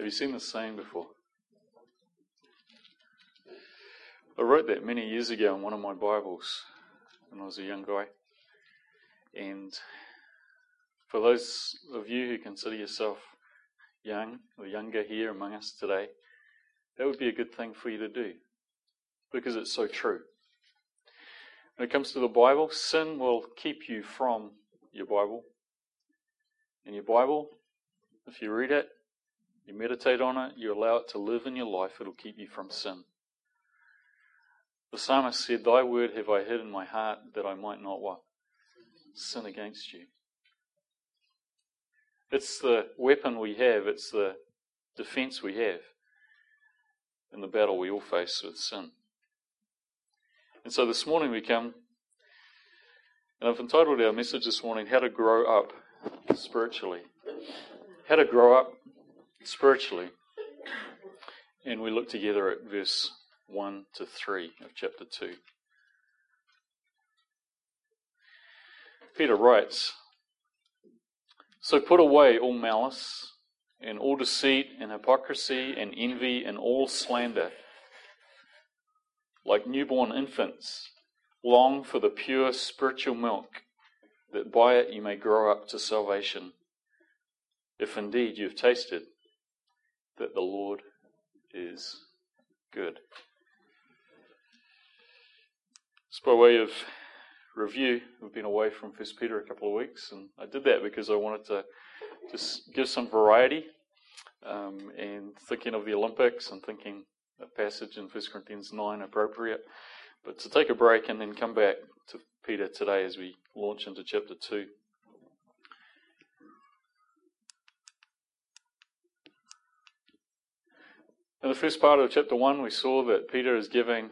Have you seen this saying before? I wrote that many years ago in one of my Bibles when I was a young guy. And for those of you who consider yourself young or younger here among us today, that would be a good thing for you to do because it's so true. When it comes to the Bible, sin will keep you from your Bible. And your Bible, if you read it, you meditate on it, you allow it to live in your life, it'll keep you from sin. The psalmist said, Thy word have I hid in my heart that I might not what? Sin against you. It's the weapon we have, it's the defense we have in the battle we all face with sin. And so this morning we come, and I've entitled our message this morning, How to Grow Up Spiritually. How to Grow Up Spiritually. And we look together at verse 1 to 3 of chapter 2. Peter writes So put away all malice, and all deceit, and hypocrisy, and envy, and all slander. Like newborn infants, long for the pure spiritual milk, that by it you may grow up to salvation, if indeed you've tasted that the Lord is good. Just by way of review, we've been away from First Peter a couple of weeks, and I did that because I wanted to just give some variety. Um, and thinking of the Olympics and thinking a passage in 1 Corinthians 9 appropriate. But to take a break and then come back to Peter today as we launch into chapter 2. In the first part of chapter 1, we saw that Peter is giving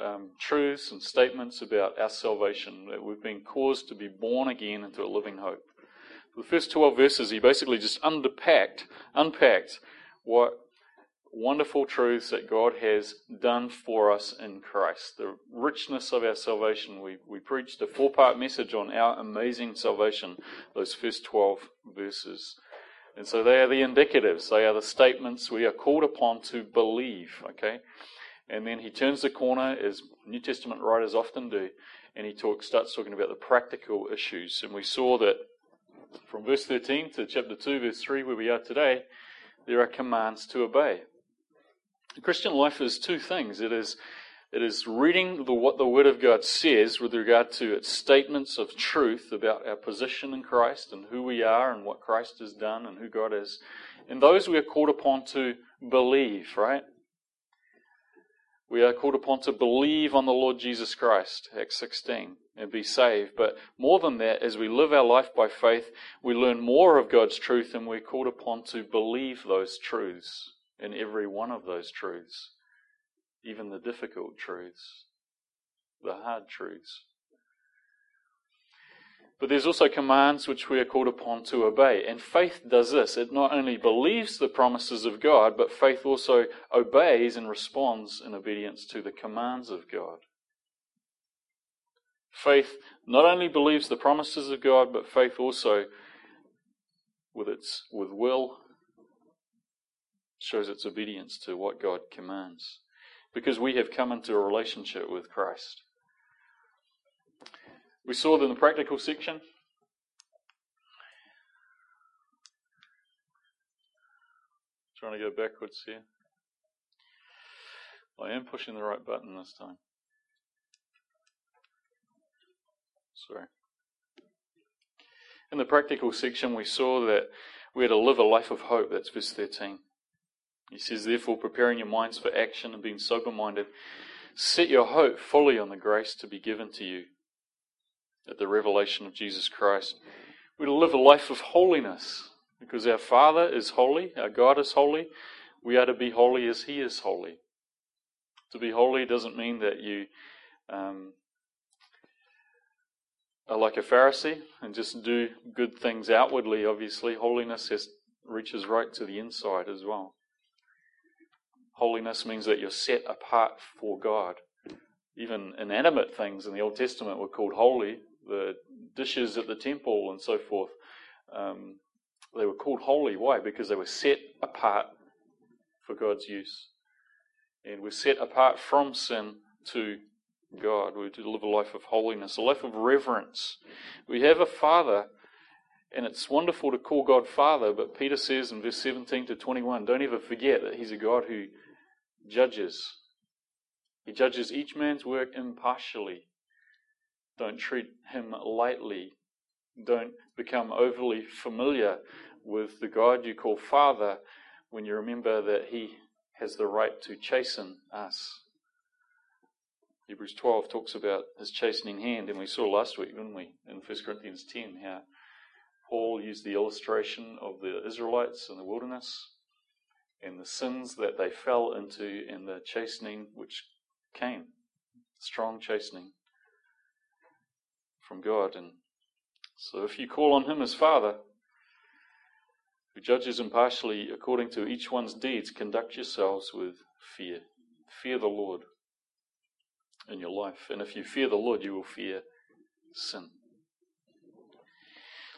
um, truths and statements about our salvation, that we've been caused to be born again into a living hope. For The first 12 verses, he basically just unpacked, unpacked what wonderful truths that God has done for us in Christ. The richness of our salvation. We, we preached a four part message on our amazing salvation, those first 12 verses. And so they are the indicatives, they are the statements we are called upon to believe, okay? And then he turns the corner, as New Testament writers often do, and he talk, starts talking about the practical issues. And we saw that from verse 13 to chapter 2, verse 3, where we are today, there are commands to obey. The Christian life is two things. It is, it is reading the, what the Word of God says with regard to its statements of truth about our position in Christ and who we are and what Christ has done and who God is. And those we are called upon to believe, right? We are called upon to believe on the Lord Jesus Christ, Acts 16, and be saved. But more than that, as we live our life by faith, we learn more of God's truth and we're called upon to believe those truths in every one of those truths, even the difficult truths, the hard truths. But there's also commands which we are called upon to obey. And faith does this. It not only believes the promises of God, but faith also obeys and responds in obedience to the commands of God. Faith not only believes the promises of God, but faith also, with its with will, shows its obedience to what God commands. Because we have come into a relationship with Christ. We saw in the practical section. Trying to go backwards here. I am pushing the right button this time. Sorry. In the practical section, we saw that we are to live a life of hope. That's verse 13. He says, Therefore, preparing your minds for action and being sober minded, set your hope fully on the grace to be given to you at the revelation of Jesus Christ. We're to live a life of holiness because our Father is holy, our God is holy. We are to be holy as He is holy. To be holy doesn't mean that you um, are like a Pharisee and just do good things outwardly, obviously. Holiness has, reaches right to the inside as well. Holiness means that you're set apart for God. Even inanimate things in the Old Testament were called holy the dishes at the temple and so forth. Um, they were called holy. Why? Because they were set apart for God's use. And we're set apart from sin to God. We're to live a life of holiness, a life of reverence. We have a Father, and it's wonderful to call God Father, but Peter says in verse 17 to 21 don't ever forget that He's a God who judges. He judges each man's work impartially. Don't treat Him lightly. Don't become overly familiar with the God you call Father when you remember that He has the right to chasten us. Hebrews 12 talks about His chastening hand, and we saw last week, didn't we, in 1 Corinthians 10, how Paul used the illustration of the Israelites in the wilderness and the sins that they fell into and the chastening which came. Strong chastening from God. And so if you call on Him as Father, who judges impartially according to each one's deeds, conduct yourselves with fear. Fear the Lord in your life. And if you fear the Lord, you will fear sin.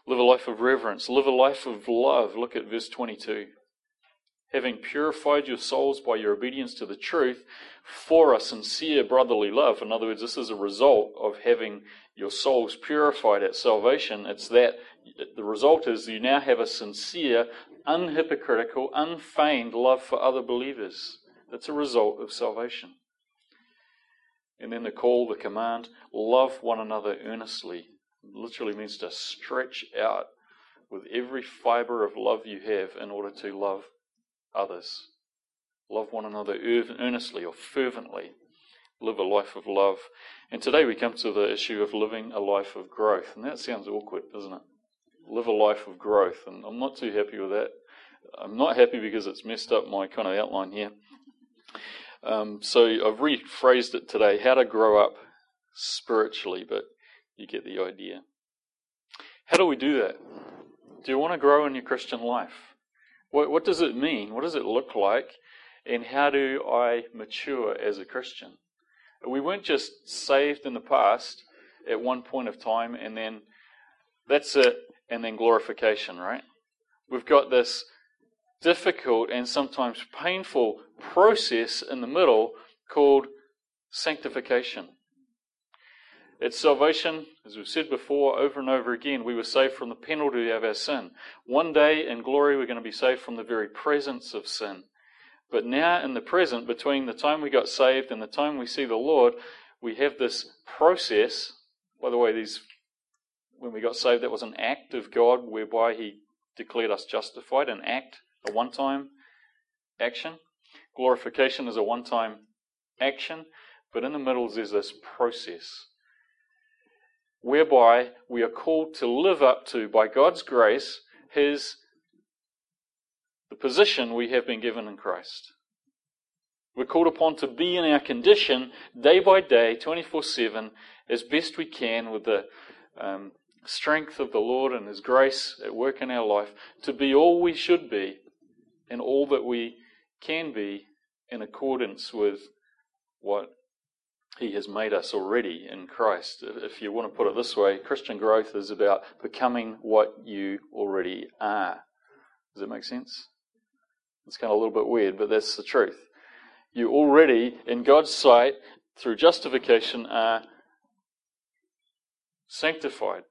Live a life of reverence. Live a life of love. Look at verse 22. Having purified your souls by your obedience to the truth for a sincere brotherly love. In other words, this is a result of having your souls purified at salvation. It's that the result is you now have a sincere, unhypocritical, unfeigned love for other believers. That's a result of salvation. And then the call, the command, love one another earnestly. Literally means to stretch out with every fiber of love you have in order to love others. Love one another earnestly or fervently. Live a life of love. And today we come to the issue of living a life of growth. And that sounds awkward, doesn't it? Live a life of growth. And I'm not too happy with that. I'm not happy because it's messed up my kind of outline here. Um, so I've rephrased it today how to grow up spiritually, but you get the idea. How do we do that? Do you want to grow in your Christian life? What, what does it mean? What does it look like? And how do I mature as a Christian? We weren't just saved in the past at one point of time and then that's it, and then glorification, right? We've got this difficult and sometimes painful process in the middle called sanctification. At salvation, as we've said before over and over again, we were saved from the penalty of our sin. One day in glory, we're going to be saved from the very presence of sin. But now, in the present, between the time we got saved and the time we see the Lord, we have this process. By the way, these when we got saved, that was an act of God whereby He declared us justified, an act a one time action. Glorification is a one time action, but in the middle there's this process whereby we are called to live up to, by God's grace, His the position we have been given in Christ. We're called upon to be in our condition day by day, 24 7, as best we can with the um, strength of the Lord and His grace at work in our life, to be all we should be and all that we can be in accordance with what He has made us already in Christ. If you want to put it this way, Christian growth is about becoming what you already are. Does that make sense? It's kind of a little bit weird, but that's the truth. You already, in God's sight, through justification, are sanctified.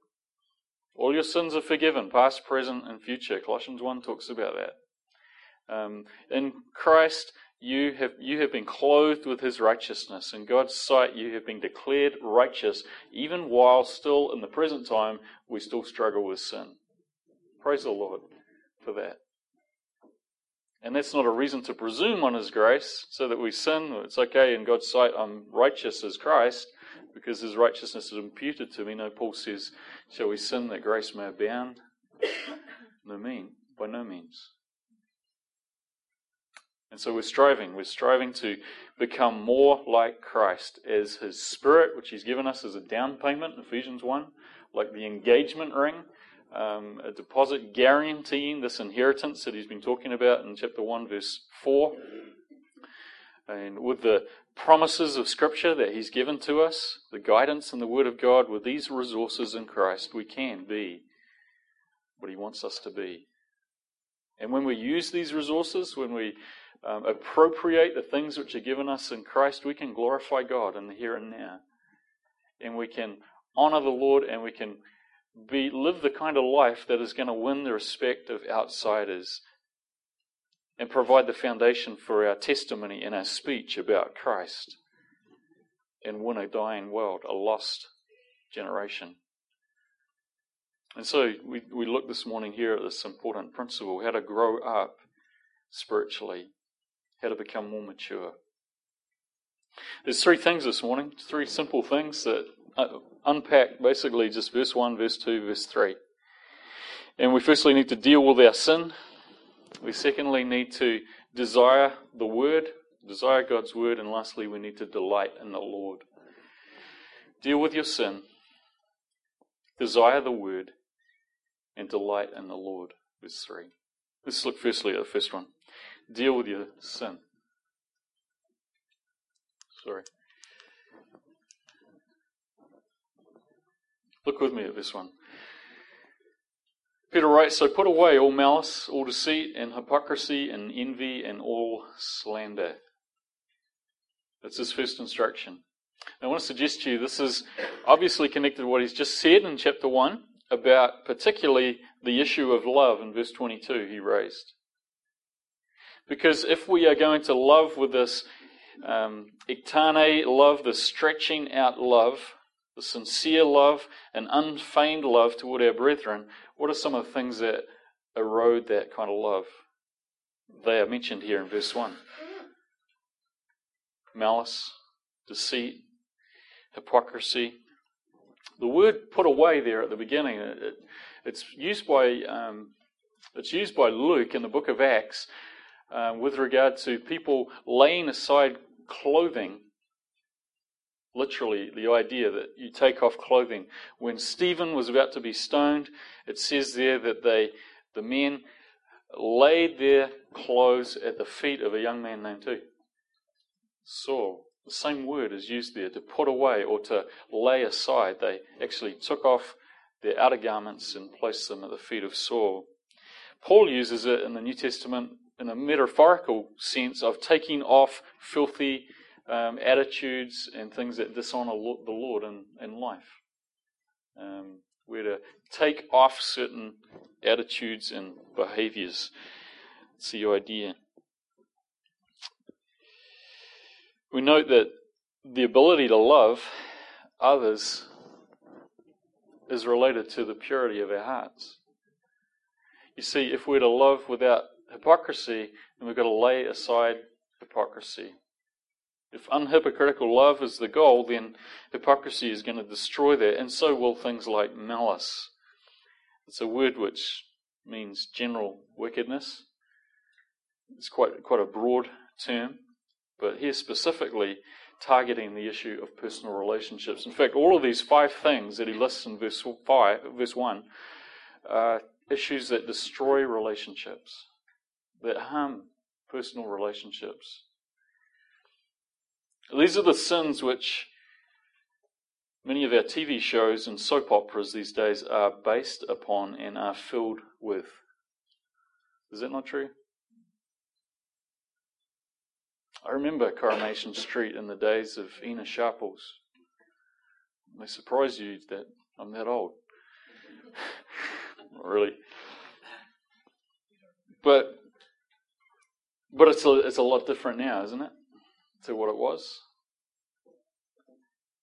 All your sins are forgiven, past, present, and future. Colossians 1 talks about that. Um, in Christ, you have, you have been clothed with his righteousness. In God's sight, you have been declared righteous, even while still in the present time, we still struggle with sin. Praise the Lord for that. And that's not a reason to presume on his grace so that we sin. It's okay in God's sight, I'm righteous as Christ because his righteousness is imputed to me. No, Paul says, Shall we sin that grace may abound? No mean, by no means. And so we're striving. We're striving to become more like Christ as His Spirit, which He's given us as a down payment, Ephesians 1, like the engagement ring, um, a deposit guaranteeing this inheritance that He's been talking about in chapter 1, verse 4. And with the promises of Scripture that He's given to us, the guidance and the Word of God, with these resources in Christ, we can be what He wants us to be And when we use these resources, when we um, appropriate the things which are given us in Christ, we can glorify God in the here and now. And we can honor the Lord and we can be, live the kind of life that is going to win the respect of outsiders and provide the foundation for our testimony and our speech about Christ and win a dying world, a lost generation. And so we, we look this morning here at this important principle how to grow up spiritually, how to become more mature. There's three things this morning, three simple things that uh, unpack basically just verse 1, verse 2, verse 3. And we firstly need to deal with our sin. We secondly need to desire the Word, desire God's Word. And lastly, we need to delight in the Lord. Deal with your sin, desire the Word, and delight in the Lord. Verse 3. Let's look firstly at the first one. Deal with your sin. Sorry. Look with me at this one. Peter writes, So put away all malice, all deceit, and hypocrisy, and envy, and all slander. That's his first instruction. I want to suggest to you this is obviously connected to what he's just said in chapter 1 about particularly the issue of love in verse 22 he raised. Because if we are going to love with this um, ektane love, the stretching out love, the sincere love and unfeigned love toward our brethren, what are some of the things that erode that kind of love? They are mentioned here in verse 1 malice, deceit, hypocrisy. The word put away there at the beginning, it, it's, used by, um, it's used by Luke in the book of Acts uh, with regard to people laying aside clothing Literally, the idea that you take off clothing. When Stephen was about to be stoned, it says there that they, the men laid their clothes at the feet of a young man named who? Saul. The same word is used there to put away or to lay aside. They actually took off their outer garments and placed them at the feet of Saul. Paul uses it in the New Testament in a metaphorical sense of taking off filthy um, attitudes and things that dishonor the Lord in, in life. Um, we're to take off certain attitudes and behaviors. That's the idea. We note that the ability to love others is related to the purity of our hearts. You see, if we're to love without hypocrisy, then we've got to lay aside hypocrisy. If unhypocritical love is the goal, then hypocrisy is going to destroy that, and so will things like malice. It's a word which means general wickedness. It's quite, quite a broad term, but here specifically targeting the issue of personal relationships. In fact, all of these five things that he lists in verse, five, verse 1 are issues that destroy relationships, that harm um, personal relationships. These are the sins which many of our TV shows and soap operas these days are based upon and are filled with. Is that not true? I remember Coronation Street in the days of Ena Sharples. It may surprise you that I'm that old. really. But but it's a, it's a lot different now, isn't it? to what it was.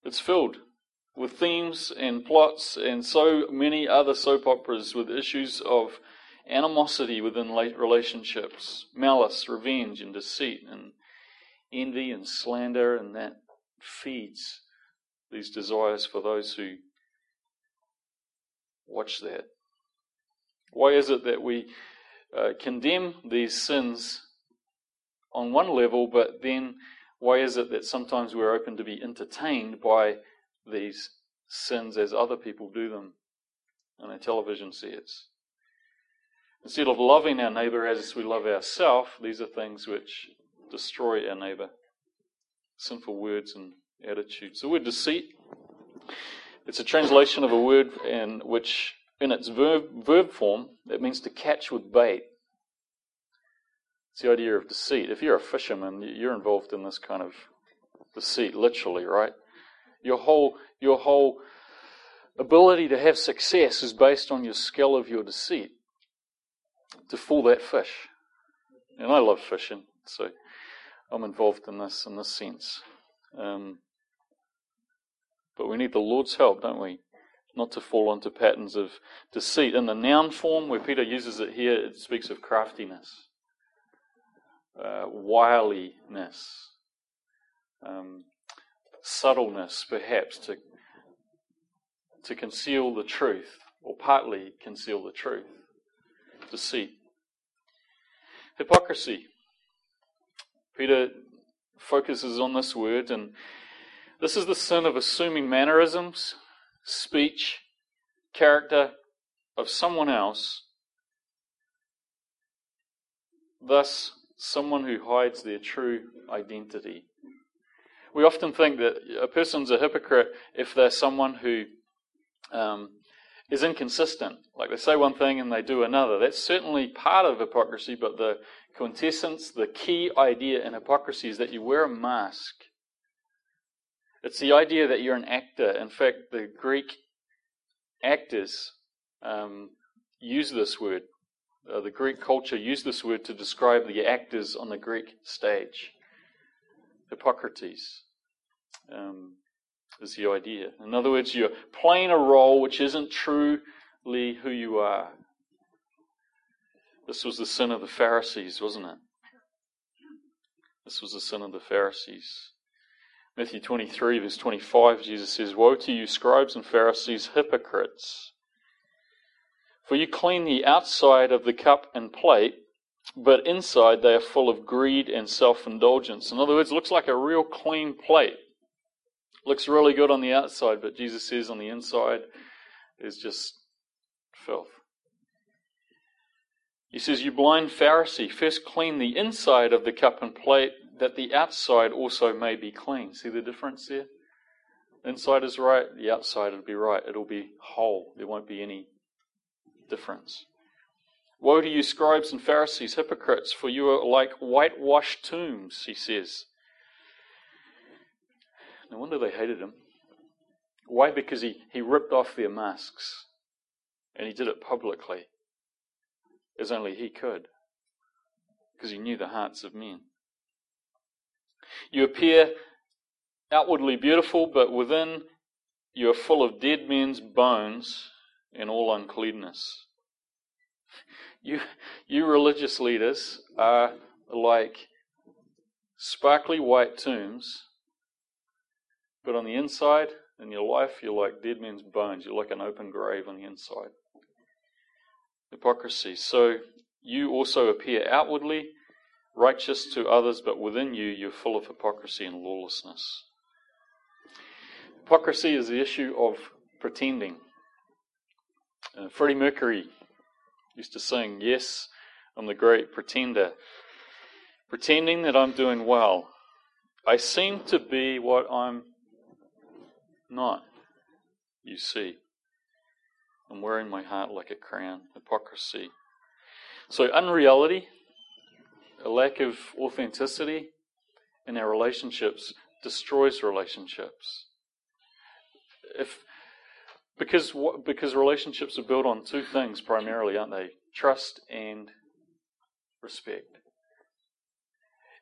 It's filled with themes and plots and so many other soap operas with issues of animosity within relationships, malice, revenge, and deceit, and envy and slander, and that feeds these desires for those who watch that. Why is it that we uh, condemn these sins on one level, but then why is it that sometimes we're open to be entertained by these sins as other people do them in a television sets? Instead of loving our neighbor as we love ourselves, these are things which destroy our neighbor. Sinful words and attitudes. The word deceit, it's a translation of a word in which, in its verb, verb form, it means to catch with bait. It's the idea of deceit. If you're a fisherman, you're involved in this kind of deceit, literally, right? Your whole, your whole ability to have success is based on your skill of your deceit to fool that fish. And I love fishing, so I'm involved in this in this sense. Um, but we need the Lord's help, don't we? Not to fall into patterns of deceit. In the noun form, where Peter uses it here, it speaks of craftiness, uh, wiliness, um, subtleness, perhaps, to, to conceal the truth, or partly conceal the truth. Deceit. Hypocrisy. Peter focuses on this word, and this is the sin of assuming mannerisms, speech, character of someone else, thus, someone who hides their true identity. We often think that a person's a hypocrite if they're someone who um, is inconsistent. Like they say one thing and they do another. That's certainly part of hypocrisy, but the quintessence, the key idea in hypocrisy is that you wear a mask. It's the idea that you're an actor. In fact, the Greek actors um, use this word. Uh, the Greek culture used this word to describe the actors on the Greek stage. hypokrites um, is the idea. In other words, you're playing a role which isn't truly who you are. This was the sin of the Pharisees, wasn't it? This was the sin of the Pharisees. Matthew 23, verse 25, Jesus says, Woe to you, scribes and Pharisees, hypocrites! For you clean the outside of the cup and plate, but inside they are full of greed and self indulgence. In other words, looks like a real clean plate. Looks really good on the outside, but Jesus says on the inside is just filth. He says, You blind Pharisee, first clean the inside of the cup and plate, that the outside also may be clean. See the difference there? The inside is right, the outside will be right. It'll be whole. There won't be any difference. Woe to you, scribes and Pharisees, hypocrites, for you are like whitewashed tombs, he says. No wonder they hated him. Why? Because he, he ripped off their masks. And he did it publicly as only he could, because he knew the hearts of men. You appear outwardly beautiful, but within you are full of dead men's bones and all uncleanness. You, you religious leaders are like sparkly white tombs, but on the inside, in your life, you're like dead men's bones. You're like an open grave on the inside hypocrisy. So you also appear outwardly righteous to others, but within you, you're full of hypocrisy and lawlessness. Hypocrisy is the issue of pretending. Uh, Freddie Mercury used to sing, Yes, I'm the great pretender. Pretending that I'm doing well. I seem to be what I'm not, you see. I'm wearing my heart like a crown. Hypocrisy. So, unreality, a lack of authenticity in our relationships destroys relationships. If because because relationships are built on two things primarily, aren't they? Trust and respect.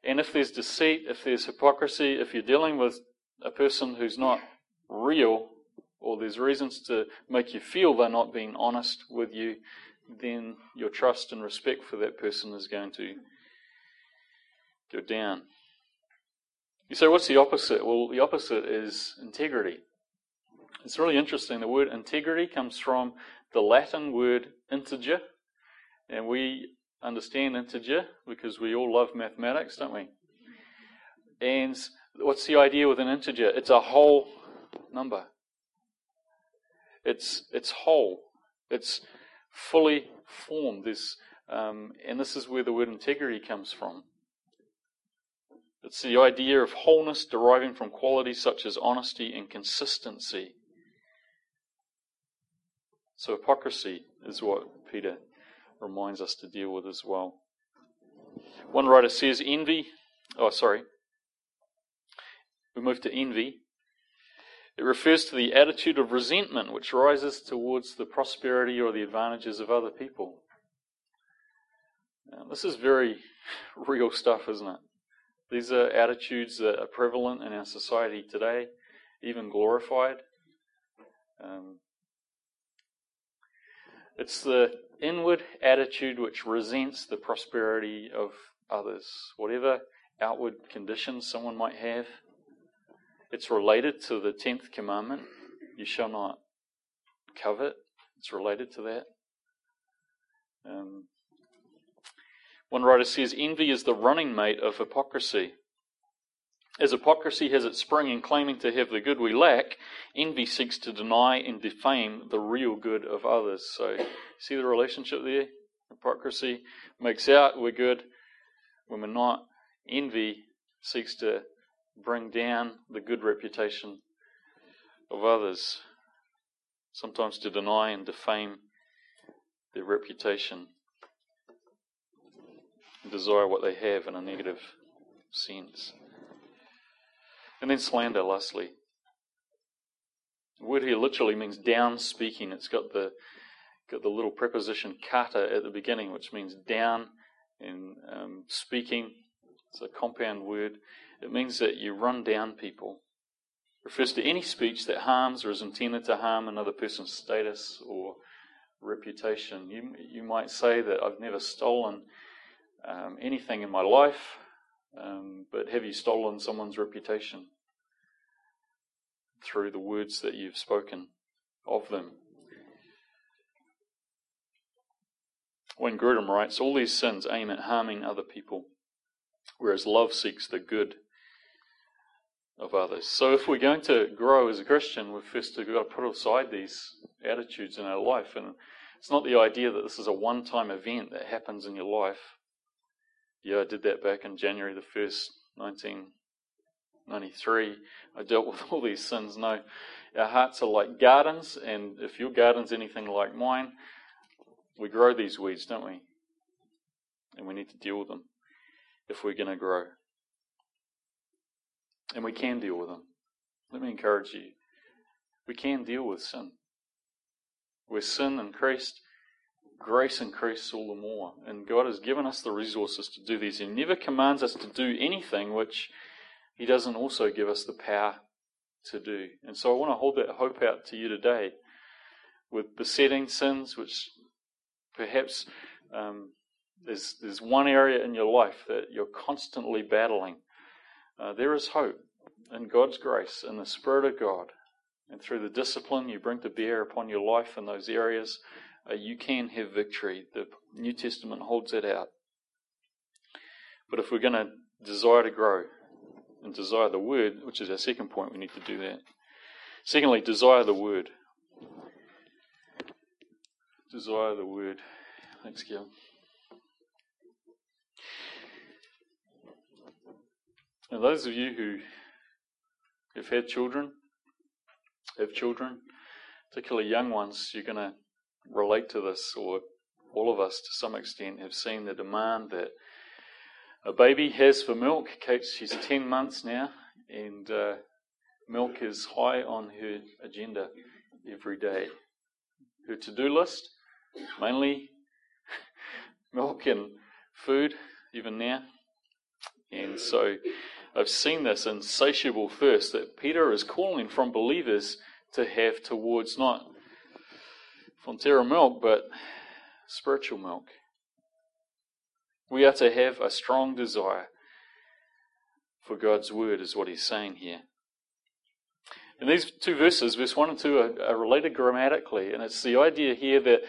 And if there's deceit, if there's hypocrisy, if you're dealing with a person who's not real, or there's reasons to make you feel they're not being honest with you, then your trust and respect for that person is going to go down. You say, what's the opposite? Well, the opposite is integrity. It's really interesting. The word integrity comes from the Latin word integer, and we understand integer because we all love mathematics, don't we? And what's the idea with an integer? It's a whole number. It's, it's whole. It's fully formed. This, um, and this is where the word integrity comes from. It's the idea of wholeness deriving from qualities such as honesty and consistency. So, hypocrisy is what Peter reminds us to deal with as well. One writer says envy, oh, sorry. We move to envy. It refers to the attitude of resentment which rises towards the prosperity or the advantages of other people. Now, this is very real stuff, isn't it? These are attitudes that are prevalent in our society today, even glorified. Um, it's the inward attitude which resents the prosperity of others, whatever outward conditions someone might have. It's related to the 10th commandment you shall not covet. It's related to that. Um, one writer says, Envy is the running mate of hypocrisy. As hypocrisy has its spring in claiming to have the good we lack, envy seeks to deny and defame the real good of others. So, see the relationship there? Hypocrisy makes out we're good when we're not. Envy seeks to bring down the good reputation of others, sometimes to deny and defame their reputation, desire what they have in a negative sense. And then slander, lastly. The word here literally means down speaking. It's got the got the little preposition kata at the beginning, which means down and um, speaking. It's a compound word. It means that you run down people. It refers to any speech that harms or is intended to harm another person's status or reputation. You, you might say that I've never stolen um, anything in my life, um, but have you stolen someone's reputation through the words that you've spoken of them? When Grudem writes, All these sins aim at harming other people, whereas love seeks the good of others. So if we're going to grow as a Christian, we've first got to put aside these attitudes in our life. And it's not the idea that this is a one time event that happens in your life. Yeah, I did that back in January the 1st, 1993. I dealt with all these sins. No, our hearts are like gardens, and if your garden's anything like mine, we grow these weeds, don't we? And we need to deal with them if we're going to grow. And we can deal with them. Let me encourage you. We can deal with sin. Where sin increased, grace increased all the more. And God has given us the resources to do these. He never commands us to do anything which He doesn't also give us the power to do. And so I want to hold that hope out to you today with besetting sins, which perhaps um, there's, there's one area in your life that you're constantly battling uh, there is hope in God's grace, in the Spirit of God, and through the discipline you bring to bear upon your life in those areas, uh, you can have victory. The New Testament holds it out. But if we're going to desire to grow and desire the Word, which is our second point, we need to do that. Secondly, desire the Word. Desire the Word. Thanks, Gil. And those of you who have had children, have children, particularly young ones, you're going to relate to this, or all of us to some extent have seen the demand that a baby has for milk. Kate, she's 10 months now, and uh, milk is high on her agenda every day. Her to do list, mainly milk and food, even now. And so I've seen this insatiable thirst that Peter is calling from believers to have towards not Fonterra milk, but spiritual milk. We are to have a strong desire for God's word, is what he's saying here. And these two verses, verse 1 and 2, are, are related grammatically, and it's the idea here that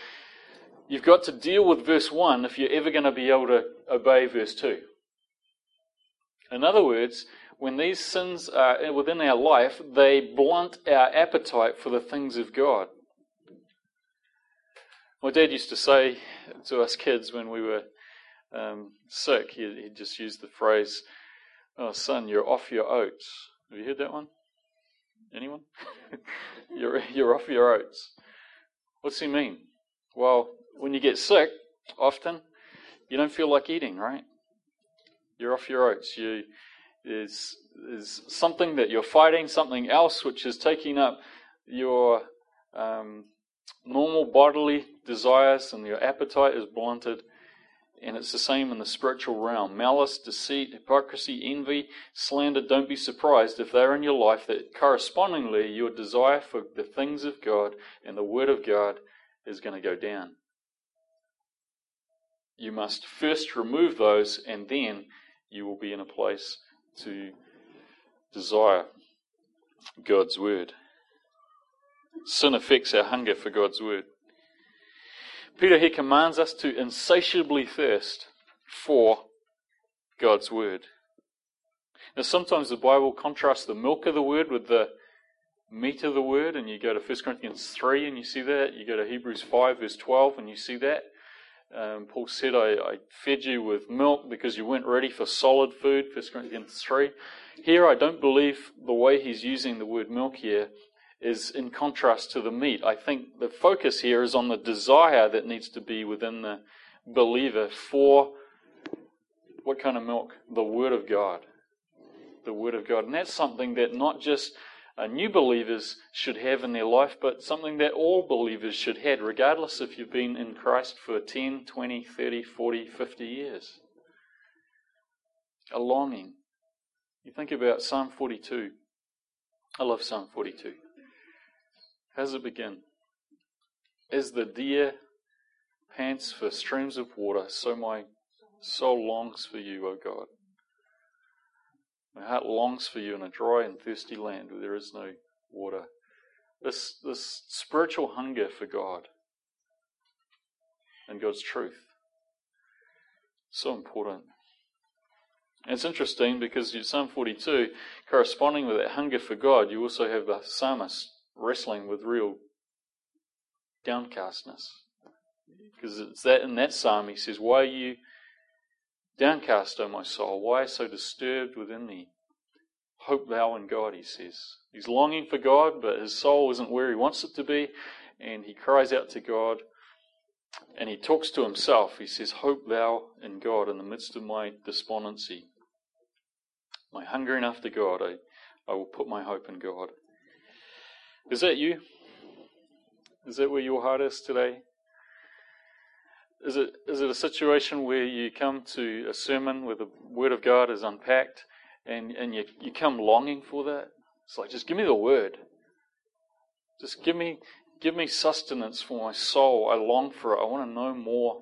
you've got to deal with verse 1 if you're ever going to be able to obey verse 2. In other words, when these sins are within our life, they blunt our appetite for the things of God. My dad used to say to us kids when we were um, sick, he, he just used the phrase, Oh, son, you're off your oats. Have you heard that one? Anyone? you're, you're off your oats. What's he mean? Well, when you get sick, often you don't feel like eating, right? You're off your oats. You, there's, there's something that you're fighting, something else which is taking up your um, normal bodily desires, and your appetite is blunted. And it's the same in the spiritual realm. Malice, deceit, hypocrisy, envy, slander. Don't be surprised if they're in your life that correspondingly your desire for the things of God and the Word of God is going to go down. You must first remove those, and then you will be in a place to desire God's Word. Sin affects our hunger for God's Word. Peter here commands us to insatiably thirst for God's Word. Now, sometimes the Bible contrasts the milk of the Word with the meat of the Word, and you go to 1 Corinthians 3 and you see that. You go to Hebrews 5, verse 12, and you see that. Um, Paul said, I, I, fed you with milk because you weren't ready for solid food, 1 Corinthians 3. Here, I don't believe the way he's using the word milk here is in contrast to the meat. I think the focus here is on the desire that needs to be within the believer for what kind of milk? The Word of God. The Word of God. And that's something that not just uh, new believers should have in their life, but something that all believers should have, regardless if you've been in Christ for 10, 20, 30, 40, 50 years. A longing. You think about Psalm 42. I love Psalm 42. How does it begin? As the deer pants for streams of water, so my soul longs for you, O God. My heart longs for you in a dry and thirsty land where there is no water. This, this spiritual hunger for God and God's truth. So important. And it's interesting because in Psalm 42, corresponding with that hunger for God, you also have the psalmist wrestling with real downcastness. Because it's that in that psalm he says, Why are you downcast, O my soul? Why so disturbed within me? Hope thou in God, he says. He's longing for God, but his soul isn't where he wants it to be, and he cries out to God. And he talks to himself. He says, Hope thou in God in the midst of my despondency. My hungering after God, I, I will put my hope in God. Is that you? Is that where your heart is today? Is it, is it a situation where you come to a sermon where the Word of God is unpacked and, and you, you come longing for that? It's like, just give me the Word. Just give me, give me sustenance for my soul. I long for it. I want to know more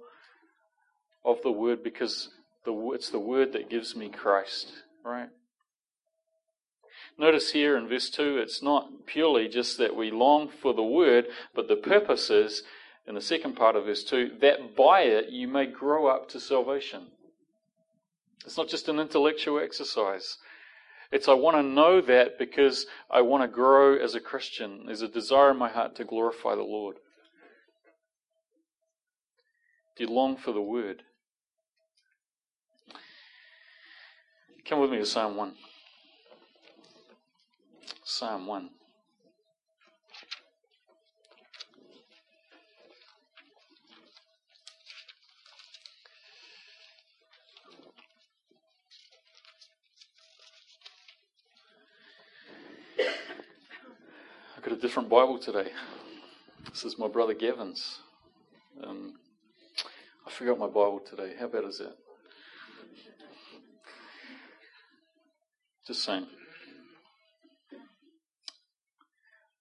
of the Word because the, it's the Word that gives me Christ, right? Notice here in verse 2, it's not purely just that we long for the word, but the purpose is, in the second part of verse 2, that by it you may grow up to salvation. It's not just an intellectual exercise. It's I want to know that because I want to grow as a Christian. There's a desire in my heart to glorify the Lord. Do you long for the word? Come with me to Psalm 1. Psalm 1. I've got a different Bible today. This is my brother Gavin's. Um, I forgot my Bible today. How bad is that? Just saying.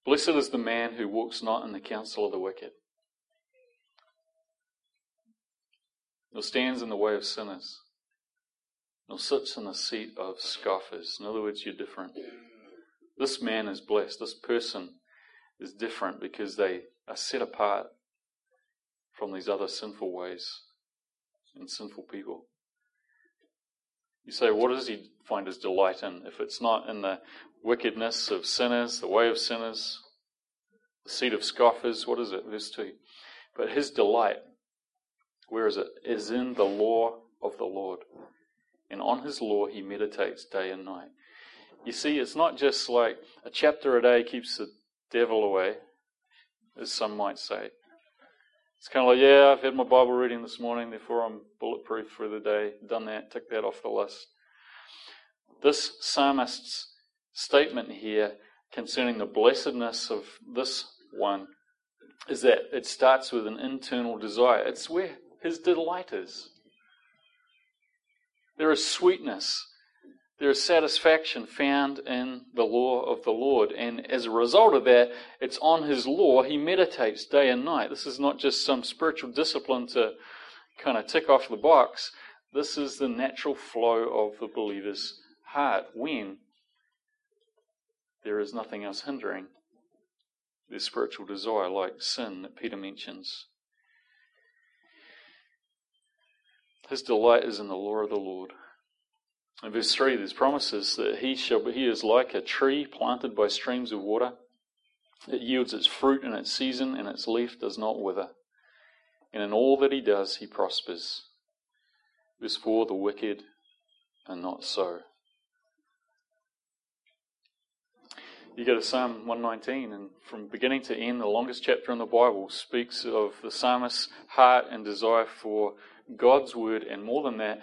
Blessed is the man who walks not in the counsel of the wicked, nor stands in the way of sinners, nor sits in the seat of scoffers. In other words, you're different. This man is blessed. This person is different because they are set apart from these other sinful ways and sinful people. You say, what does he find his delight in? If it's not in the wickedness of sinners, the way of sinners, the seat of scoffers, what is it? Verse 2. But his delight, where is it? Is in the law of the Lord. And on his law he meditates day and night. You see, it's not just like a chapter a day keeps the devil away, as some might say. It's kind of like, yeah, I've had my Bible reading this morning, therefore I'm bulletproof for the day. Done that, tick that off the list. This psalmist's statement here concerning the blessedness of this one is that it starts with an internal desire. It's where his delight is. There is sweetness, there is satisfaction found in the law of the Lord. And as a result of that, it's on his law he meditates day and night. This is not just some spiritual discipline to kind of tick off the box. This is the natural flow of the believer's heart when there is nothing else hindering their spiritual desire, like sin that Peter mentions. His delight is in the law of the Lord. In verse 3, there's promises that he shall he is like a tree planted by streams of water. It yields its fruit in its season, and its leaf does not wither. And in all that he does, he prospers. Verse 4, the wicked are not so. You go to Psalm 119, and from beginning to end, the longest chapter in the Bible speaks of the psalmist's heart and desire for God's word, and more than that,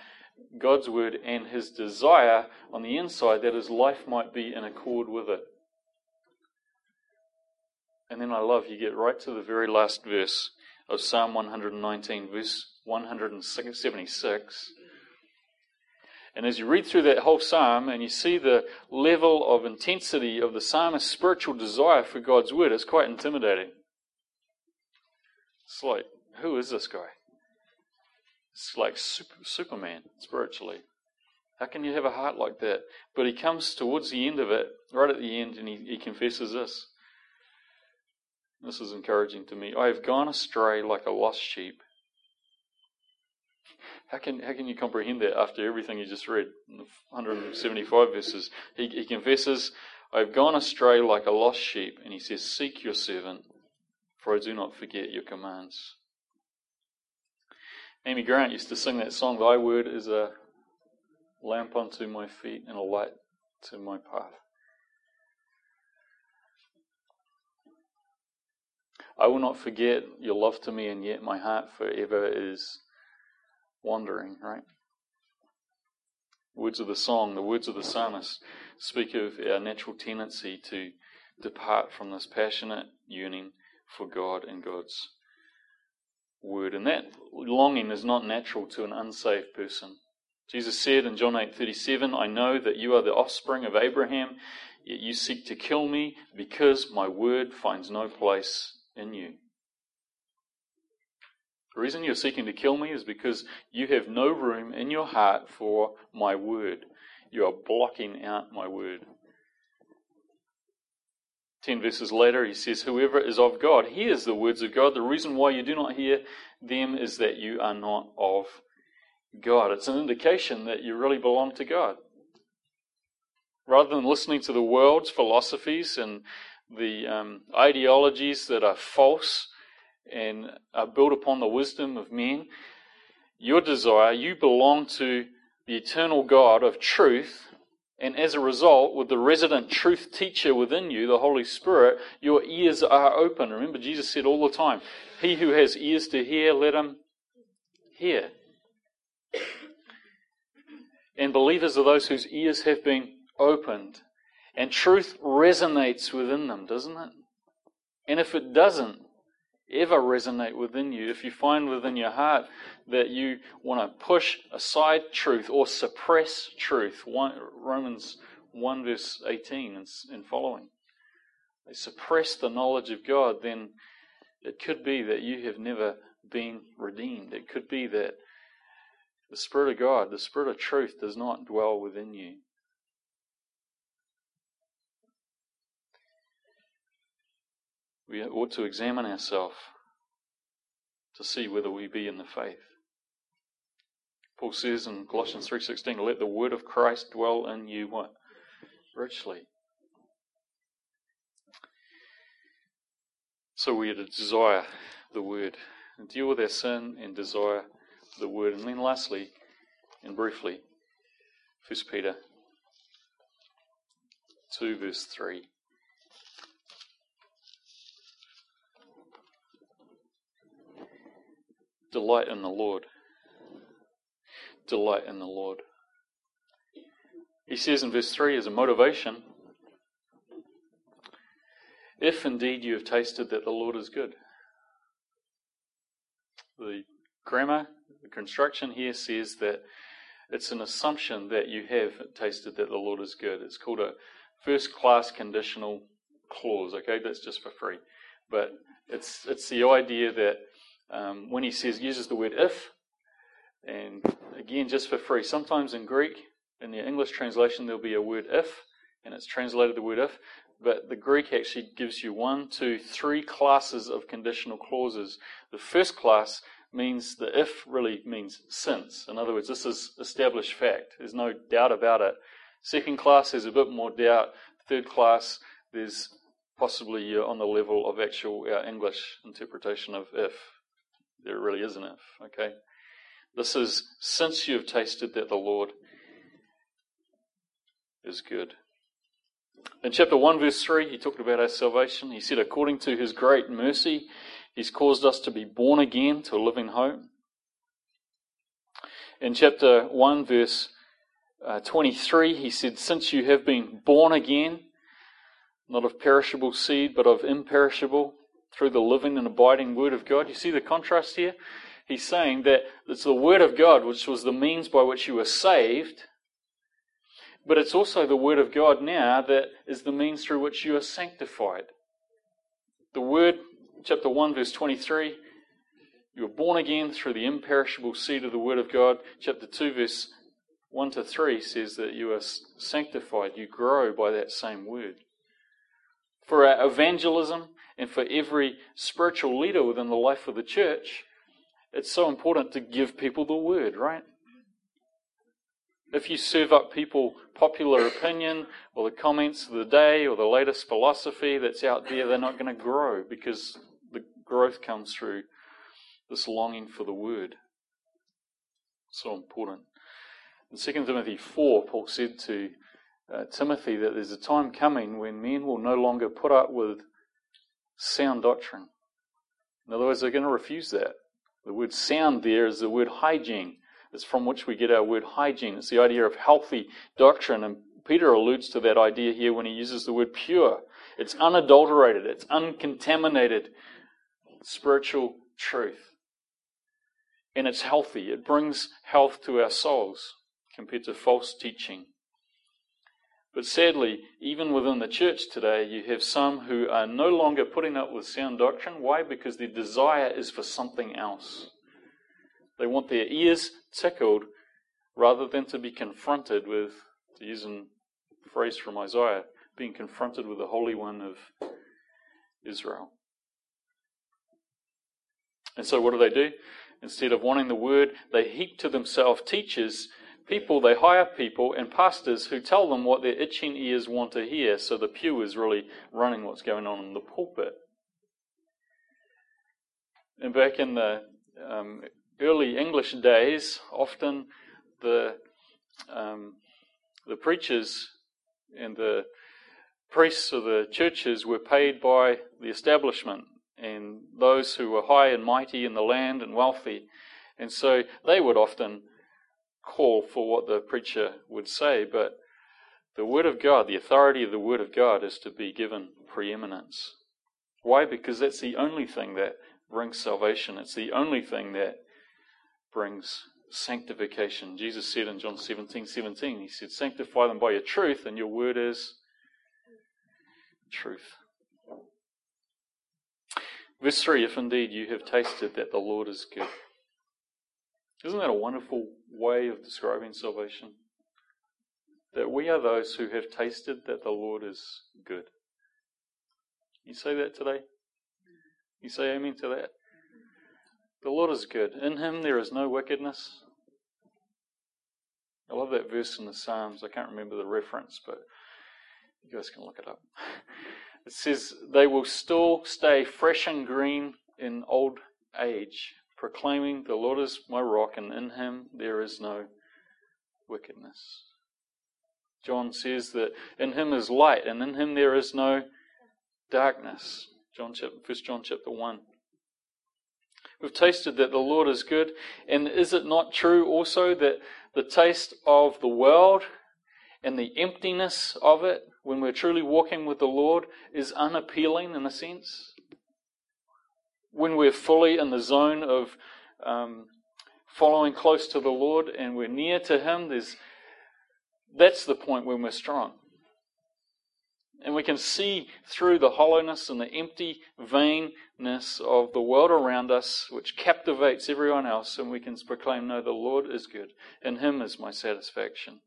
God's word and his desire on the inside that his life might be in accord with it. And then I love you get right to the very last verse of Psalm 119, verse 176. And as you read through that whole psalm and you see the level of intensity of the psalmist's spiritual desire for God's word, it's quite intimidating. It's like, who is this guy? It's like super, Superman spiritually. How can you have a heart like that? But he comes towards the end of it, right at the end, and he, he confesses this. This is encouraging to me. I have gone astray like a lost sheep. How can, how can you comprehend that after everything you just read? 175 verses. He, he confesses, I have gone astray like a lost sheep. And he says, Seek your servant, for I do not forget your commands. Amy Grant used to sing that song, Thy word is a lamp unto my feet and a light to my path. I will not forget your love to me, and yet my heart forever is wandering, right? Words of the song, the words of the psalmist speak of our natural tendency to depart from this passionate yearning for God and God's word. And that longing is not natural to an unsaved person. Jesus said in John 8:37, "I know that you are the offspring of Abraham, yet you seek to kill me because my word finds no place in you." The reason you're seeking to kill me is because you have no room in your heart for my word. You are blocking out my word. Ten verses later, he says, Whoever is of God hears the words of God. The reason why you do not hear them is that you are not of God. It's an indication that you really belong to God. Rather than listening to the world's philosophies and the um, ideologies that are false and are built upon the wisdom of men, your desire, you belong to the eternal God of truth and as a result, with the resident truth teacher within you, the Holy Spirit, your ears are open. Remember, Jesus said all the time, He who has ears to hear, let him hear. And believers are those whose ears have been opened. And truth resonates within them, doesn't it? And if it doesn't, ever resonate within you, if you find within your heart that you want to push aside truth or suppress truth, one, Romans 1 verse 18 and, and following, they suppress the knowledge of God, then it could be that you have never been redeemed. It could be that the Spirit of God, the Spirit of truth, does not dwell within you. We ought to examine ourselves to see whether we be in the faith. Paul says in Colossians 3:16, "Let the word of Christ dwell in you what? Richly." So we are to desire the word and deal with our sin and desire the word. And then lastly and briefly, 1 Peter 2 verse 3. Delight in the Lord. Delight in the Lord. He says in verse 3 as a motivation if indeed you have tasted that the Lord is good. The grammar, the construction here says that it's an assumption that you have tasted that the Lord is good. It's called a first class conditional clause, okay? That's just for free. But it's, it's the idea that um, when he says, uses the word if, and again, just for free, sometimes in Greek, in the English translation, there'll be a word if, and it's translated the word if, but the Greek actually gives you one, two, three classes of conditional clauses. The first class means the if really means since. In other words, this is established fact. There's no doubt about it. Second class, there's a bit more doubt. Third class, there's possibly you're on the level of actual uh, English interpretation of if. There really is an if, okay? This is since you have tasted that the Lord is good. In chapter 1, verse 3, he talked about our salvation. He said, according to his great mercy, he's caused us to be born again to a living hope. In chapter 1, verse uh, 23, he said, Since you have been born again, not of perishable seed, but of imperishable, through the living and abiding Word of God. You see the contrast here? He's saying that it's the Word of God which was the means by which you were saved, but it's also the Word of God now that is the means through which you are sanctified. The Word, chapter 1, verse 23, you were born again through the imperishable seed of the Word of God. Chapter 2, verse 1 to 3 says that you are sanctified, you grow by that same Word. For our evangelism and for every spiritual leader within the life of the church, it's so important to give people the Word, right? If you serve up people popular opinion or the comments of the day or the latest philosophy that's out there, they're not going to grow because the growth comes through this longing for the word. So important. In 2 Timothy 4, Paul said to uh, Timothy that there's a time coming when men will no longer put up with sound doctrine. In other words, they're going to refuse that. The word sound there is the word hygiene. It's from which we get our word hygiene. It's the idea of healthy doctrine. And Peter alludes to that idea here when he uses the word pure. It's unadulterated, it's uncontaminated spiritual truth. And it's healthy. It brings health to our souls compared to false teaching. But sadly, even within the church today, you have some who are no longer putting up with sound doctrine. Why? Because their desire is for something else. They want their ears tickled rather than to be confronted with, to use a phrase from Isaiah, being confronted with the Holy One of Israel. And so what do they do? Instead of wanting the word, they heap to themselves teachers, people, they hire people and pastors who tell them what their itching ears want to hear, so the pew is really running what's going on in the pulpit. And back in the um, early English days, often the um, the preachers and the priests of the churches were paid by the establishment and those who were high and mighty in the land and wealthy. And so they would often call for what the preacher would say, but the Word of God, the authority of the Word of God, is to be given preeminence. Why? Because that's the only thing that brings salvation. It's the only thing that brings sanctification. Jesus said in John 17 17, He said, Sanctify them by your truth, and your word is truth. Verse 3 If indeed you have tasted that the Lord is good. Isn't that a wonderful way of describing salvation? That we are those who have tasted that the Lord is good. You say that today? You say amen to that? The Lord is good. In him there is no wickedness. I love that verse in the Psalms. I can't remember the reference, but you guys can look it up. It says, They will still stay fresh and green in old age, proclaiming, The Lord is my rock, and in him there is no wickedness. John says that in him is light, and in him there is no darkness. John chapter, 1 John chapter 1. We've tasted that the Lord is good. And is it not true also that the taste of the world and the emptiness of it, when we're truly walking with the Lord, is unappealing in a sense? When we're fully in the zone of um, following close to the Lord and we're near to Him, there's, that's the point when we're strong. And we can see through the hollowness and the empty vainness of the world around us, which captivates everyone else, and we can proclaim, No, the Lord is good. In Him is my satisfaction.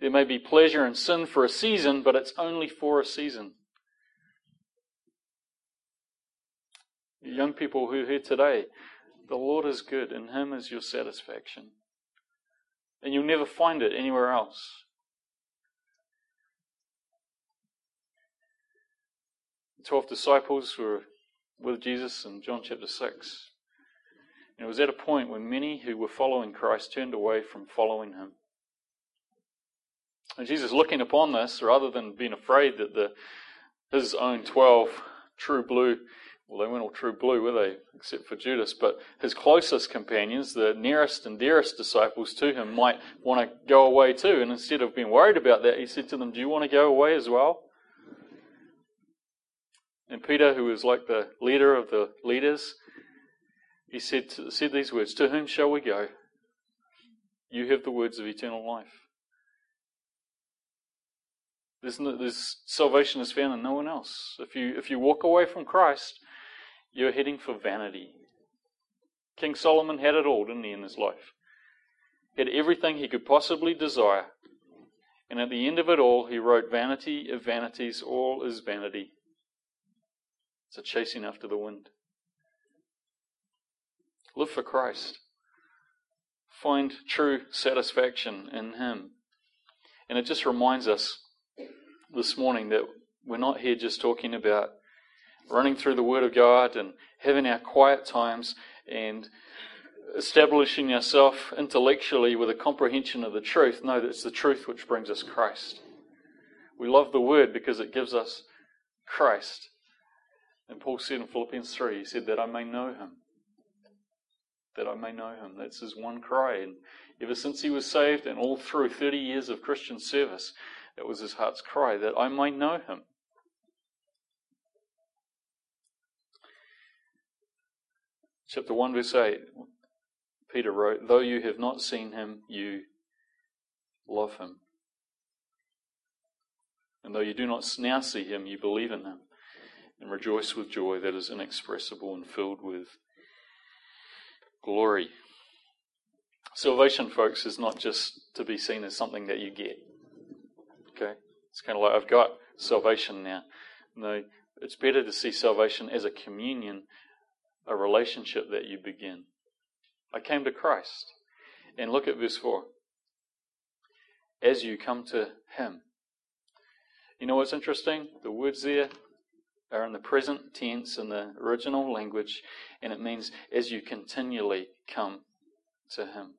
There may be pleasure in sin for a season, but it's only for a season. Young people who here today, the Lord is good. and Him is your satisfaction. And you'll never find it anywhere else. The twelve disciples were with Jesus in John chapter 6. And it was at a point when many who were following Christ turned away from following Him. And Jesus, looking upon this, rather than being afraid that the, his own 12 true blue, well, they weren't all true blue, were they? Except for Judas. But his closest companions, the nearest and dearest disciples to him, might want to go away too. And instead of being worried about that, he said to them, Do you want to go away as well? And Peter, who was like the leader of the leaders, he said, said these words To whom shall we go? You have the words of eternal life. There's, no, there's salvation is found in no one else. If you if you walk away from Christ, you're heading for vanity. King Solomon had it all, didn't he, in his life? He had everything he could possibly desire. And at the end of it all, he wrote, Vanity of vanities, all is vanity. It's a chasing after the wind. Live for Christ. Find true satisfaction in Him. And it just reminds us this morning that we're not here just talking about running through the Word of God and having our quiet times and establishing ourselves intellectually with a comprehension of the truth. know that it's the truth which brings us Christ. We love the Word because it gives us Christ. And Paul said in Philippians 3, he said, That I may know Him. That I may know Him. That's his one cry. And ever since he was saved and all through 30 years of Christian service, that was his heart's cry, that I might know him. Chapter 1, verse 8, Peter wrote, Though you have not seen him, you love him. And though you do not now see him, you believe in him and rejoice with joy that is inexpressible and filled with glory. Salvation, folks, is not just to be seen as something that you get. Okay? It's kind of like, I've got salvation now. No, it's better to see salvation as a communion, a relationship that you begin. I came to Christ. And look at verse 4. As you come to Him. You know what's interesting? The words there are in the present tense in the original language, and it means as you continually come to Him.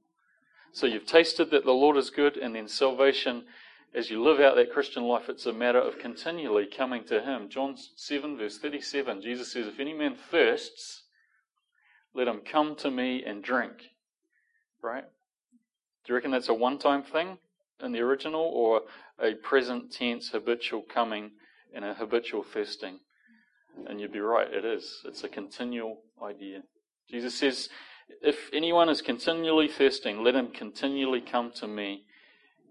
So you've tasted that the Lord is good, and then salvation as you live out that Christian life, it's a matter of continually coming to Him. John 7, verse 37, Jesus says, If any man thirsts, let him come to me and drink. Right? Do you reckon that's a one time thing in the original or a present tense habitual coming and a habitual thirsting? And you'd be right, it is. It's a continual idea. Jesus says, If anyone is continually thirsting, let him continually come to me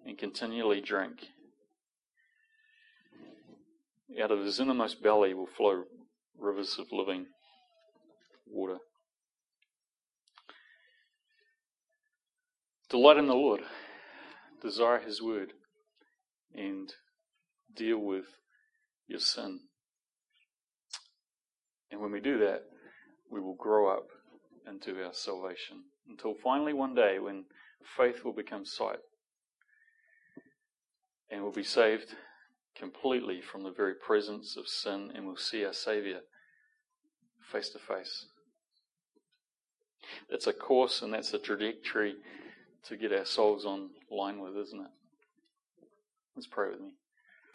and continually drink. Out of his innermost belly will flow rivers of living water. Delight in the Lord, desire his word, and deal with your sin. And when we do that, we will grow up into our salvation until finally one day when faith will become sight and we'll be saved completely from the very presence of sin and we'll see our Savior face to face. That's a course and that's a trajectory to get our souls on line with, isn't it? Let's pray with me.